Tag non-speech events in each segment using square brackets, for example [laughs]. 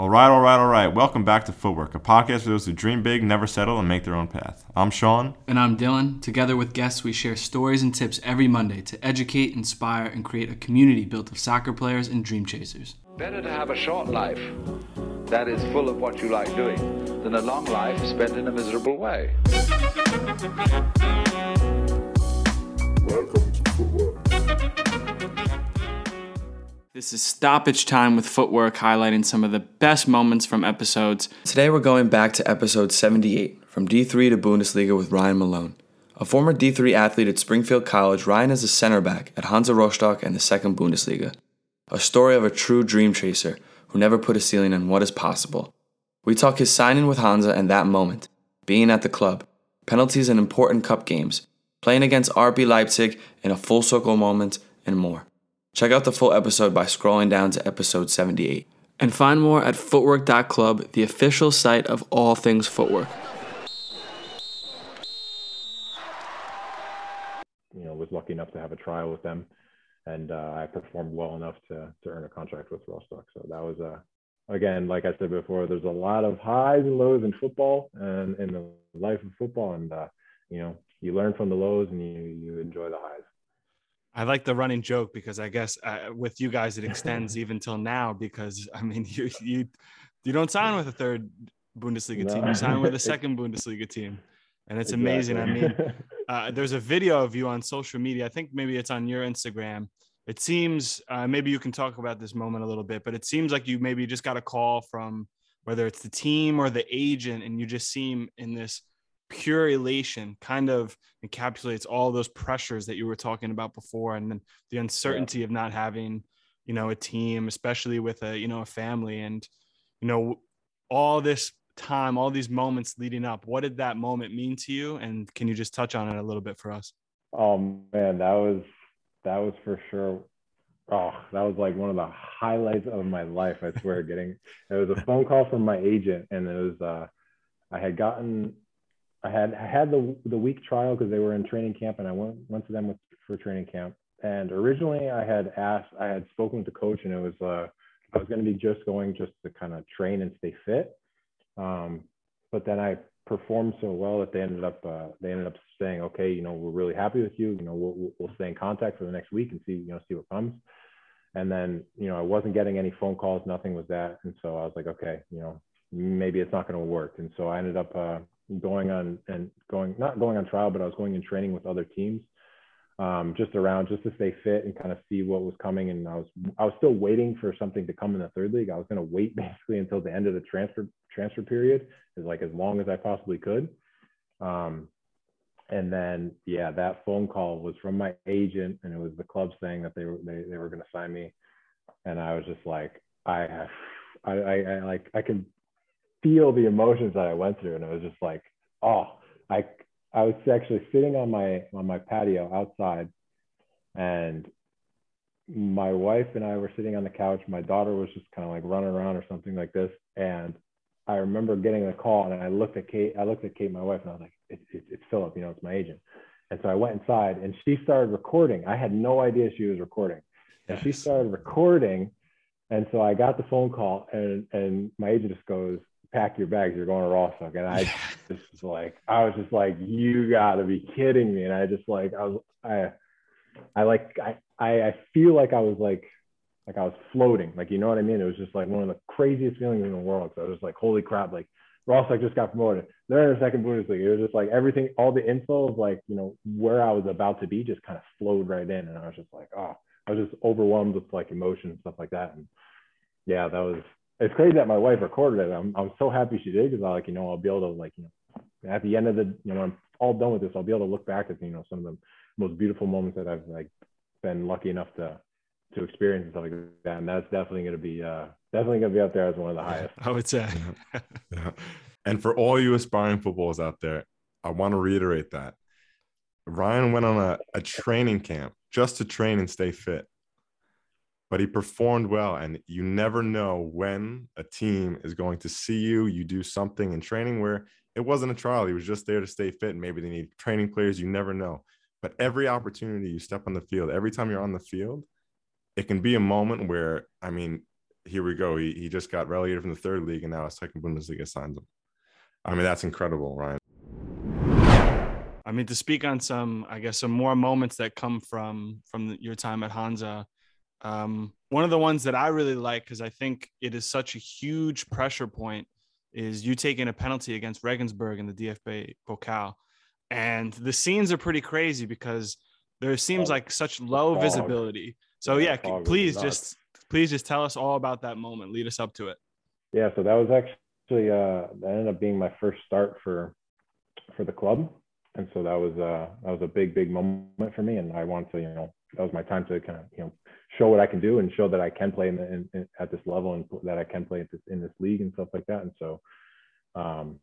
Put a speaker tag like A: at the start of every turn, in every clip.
A: All right, all right, all right. Welcome back to Footwork, a podcast for those who dream big, never settle, and make their own path. I'm Sean.
B: And I'm Dylan. Together with guests, we share stories and tips every Monday to educate, inspire, and create a community built of soccer players and dream chasers.
C: Better to have a short life that is full of what you like doing than a long life spent in a miserable way.
D: Welcome to Footwork.
B: This is Stoppage Time with Footwork, highlighting some of the best moments from episodes.
E: Today we're going back to episode 78, from D3 to Bundesliga with Ryan Malone. A former D3 athlete at Springfield College, Ryan is a center back at Hansa Rostock and the second Bundesliga. A story of a true dream chaser who never put a ceiling on what is possible. We talk his signing with Hansa and that moment, being at the club, penalties in important cup games, playing against RB Leipzig in a full circle moment, and more. Check out the full episode by scrolling down to episode 78.
B: And find more at footwork.club, the official site of all things footwork.
F: you know, was lucky enough to have a trial with them, and uh, I performed well enough to to earn a contract with Rostock. So that was a again, like I said before, there's a lot of highs and lows in football and in the life of football, and uh, you know, you learn from the lows and you you enjoy the highs.
G: I like the running joke because I guess uh, with you guys it extends even till now because I mean [laughs] you you you don't sign with a third Bundesliga team, you sign with a [laughs] second Bundesliga team, and it's
F: Exactly.
G: amazing. I mean, [laughs] uh, there's a video of you on social media. I think maybe it's on your Instagram. It seems uh, maybe you can talk about this moment a little bit, but it seems like you maybe just got a call from whether it's the team or the agent, and you just seem in this pure elation, kind of encapsulates all those pressures that you were talking about before, and then the uncertainty of not having, you know, a team, especially with a you know a family, and you know all this time, all these moments leading up. What did that moment mean to you? And can you just touch on it a little bit for us?
F: Oh man, that was that was for sure. Oh, that was like one of the highlights of my life. I swear, getting it was a phone call from my agent, and it was uh, I had gotten, I had I had the the week trial because they were in training camp, and I went went to them with, for training camp. And originally, I had asked, I had spoken the coach, and it was uh, I was going to be just going just to kind of train and stay fit. Um, but then I performed so well that they ended up uh, they ended up saying, okay, you know, we're really happy with you. You know, we'll we'll- we'll stay in contact for the next week and see you know see what comes. And then you know I wasn't getting any phone calls, nothing was that, and so I was like, okay, you know, maybe it's not going to work. And so I ended up uh, going on and going not going on trial, but I was going in training with other teams. Um, just around just to stay fit and kind of see what was coming and I was I was still waiting for something to come in the third league. I was going to wait [laughs] basically until the end of the transfer transfer period as like as long as I possibly could. Um, and then yeah, that phone call was from my agent, and it was the club saying that they were they, they were going to sign me, and I was just like I I, I I like I can feel the emotions that I went through, and it was just like oh I I was actually sitting on my on my patio outside, and my wife and I were sitting on the couch. My daughter was just kind of like running around or something like this, and I remember getting the call, and I looked at Kate. I looked at Kate, my wife, and I was like, "It's it's, it's Philip, you know, it's my agent." And so I went inside, and she started recording. I had no idea she was recording, and she started recording. And so I got the phone call, and and my agent just goes, "Pack your bags, you're going to Rostock." And I just was like, I was just like, "You got to be kidding me!" And I just like, I was, I, I like, I, I, feel like I was like, like I was floating, like you know what I mean? It was just like one of the craziest feelings in the world. So I was just like, "Holy crap!" Like Rostock just got promoted. They're in the second Bundesliga. It was just like everything, all the info of like you know where I was about to be just kind of flowed right in, and I was just like, oh, I was just overwhelmed with like emotion and stuff like that. And yeah, that was. It's crazy that my wife recorded it. I'm I'm so happy she did because I like you know I'll be able to like you know at the end of the you know when I'm all done with this I'll be able to look back at you know some of the most beautiful moments that I've like been lucky enough to to experience and stuff like that. And that's definitely going to be uh definitely going to be up there as one of the highest.
G: I would say.
A: Yeah. [laughs] And for all you aspiring footballers out there, I want to reiterate that Ryan went on a, a training camp just to train and stay fit. But he performed well, and you never know when a team is going to see you. You do something in training where it wasn't a trial, he was just there to stay fit. And maybe they need training players, you never know. But every opportunity you step on the field, every time you're on the field, it can be a moment where, I mean, here we go. He, he just got relegated from the third league and now a second Bundesliga signs him. I mean, that's incredible, Ryan.
G: I mean, to speak on some, I guess, some more moments that come from from your time at Hansa. Um, one of the ones that I really like because I think it is such a huge pressure point is you taking a penalty against Regensburg in the DFB Pokal, and the scenes are pretty crazy because there seems like such low
F: fog.
G: visibility. So
F: Yeah,
G: yeah,
F: fog
G: please just please just tell us all about that moment. Lead us up to it.
F: Yeah, so that was actually uh, that ended up being my first start for for the club, and so that was uh, that was a big big moment for me, and I wanted to you know that was my time to kind of you know show what I can do and show that I can play in, the, in, in at this level and that I can play this in this league and stuff like that, and so um,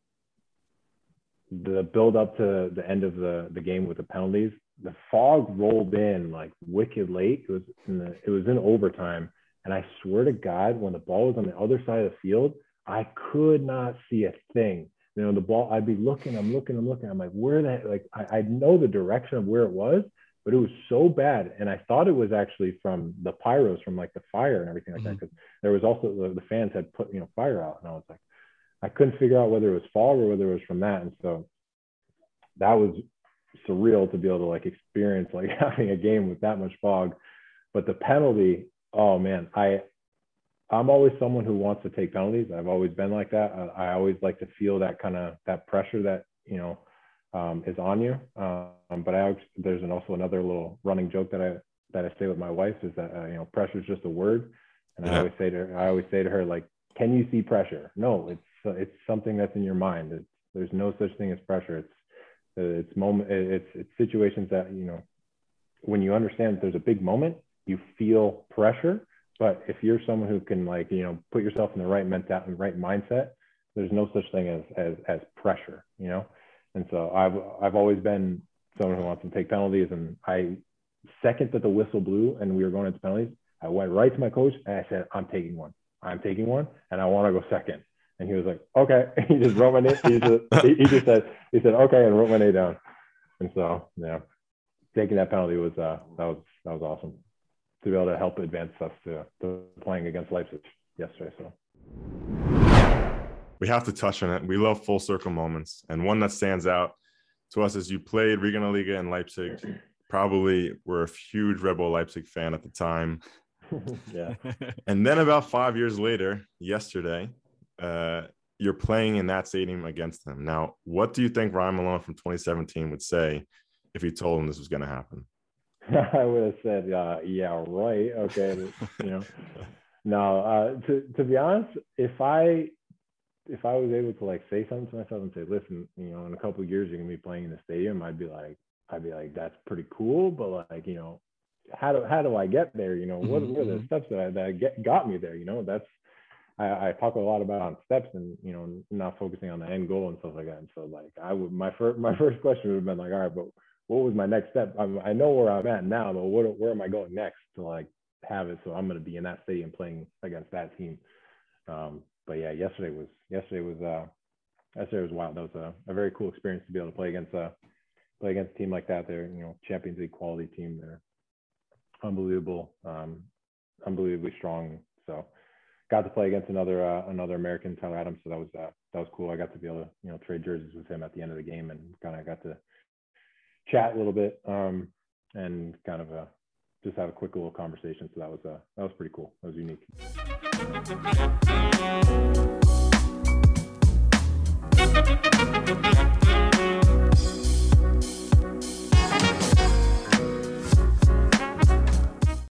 F: the build up to the end of the the game with the penalties, the fog rolled in like wicked late. It was in the it was in overtime. And I swear to God, when the ball was on the other side of the field, I could not see a thing. You know, the ball, I'd be looking, I'm looking, I'm looking. I'm like, where heck? Like, I, I know the direction of where it was, but it was so bad. And I thought it was actually from the pyros, from like the fire and everything like that. Mm-hmm. Because there was also the, the fans had put, you know, fire out. And I was like, I couldn't figure out whether it was fog or whether it was from that. And so that was surreal to be able to like experience like [laughs] having a game with that much fog. But the penalty, oh man, I I'm always someone who wants to take penalties. I've always been like that. I, I always like to feel that kind of that pressure that you know um, is on you. Um, but I there's an, also another little running joke that I that I say with my wife is that uh, you know pressure is just a word, and I always say to her, I always say to her like, can you see pressure? No, it's uh, it's something that's in your mind. It's, there's no such thing as pressure. It's uh, it's moment. It's it's situations that you know when you understand that there's a big moment, you feel pressure. But if you're someone who can like you know put yourself in the right mental right mindset, there's no such thing as as as pressure, you know. And so I've I've always been someone who wants to take penalties, and I second that the whistle blew and we were going into penalties, I went right to my coach and I said, I'm taking one. I'm taking one, and I want to go second. And he was like, okay. [laughs] He just wrote my name. He just, he just said, he said, okay, and wrote my name down. And so, yeah, taking that penalty was uh, that was that was awesome to be able to help advance us to, to playing against Leipzig yesterday. So
A: we have to touch on it. We love full circle moments, and one that stands out to us is you played Regionalliga in Leipzig. Probably were a huge Red Bull Leipzig fan at the time, [laughs]
F: yeah, [laughs]
A: and then about five years later, yesterday, uh, you're playing in that stadium against them. Now, what do you think Ryan Malone from 2017 would say if you told him this was going to happen? [laughs]
F: I would have said, uh, yeah, right, okay, you know. No, uh, to to be honest, if I if I was able to like say something to myself and say, listen, you know, in a couple of years you're gonna be playing in the stadium, I'd be like, I'd be like, that's pretty cool, but like, you know, how do how do I get there? You know, what what are the steps that I, that get got me there? You know, that's I, I talk a lot about on steps and you know not focusing on the end goal and stuff like that. And so like I would my first my [laughs] first question would have been like, all right, but what was my next step? I'm, I know where I'm at now, but what where am I going next to like have it? So I'm going to be in that stadium playing against that team. Um, but yeah, yesterday was yesterday was uh yesterday was wild. That was a, a very cool experience to be able to play against a play against a team like that. They're you know Champions League quality team. They're unbelievable, um, unbelievably strong. So got to play against another uh, another American, Tyler Adams. So that was uh, that was cool. I got to be able to you know trade jerseys with him at the end of the game and kind of got to chat a little bit um, and kind of uh, just have a quick little conversation. So that was uh, that was pretty cool. That was unique.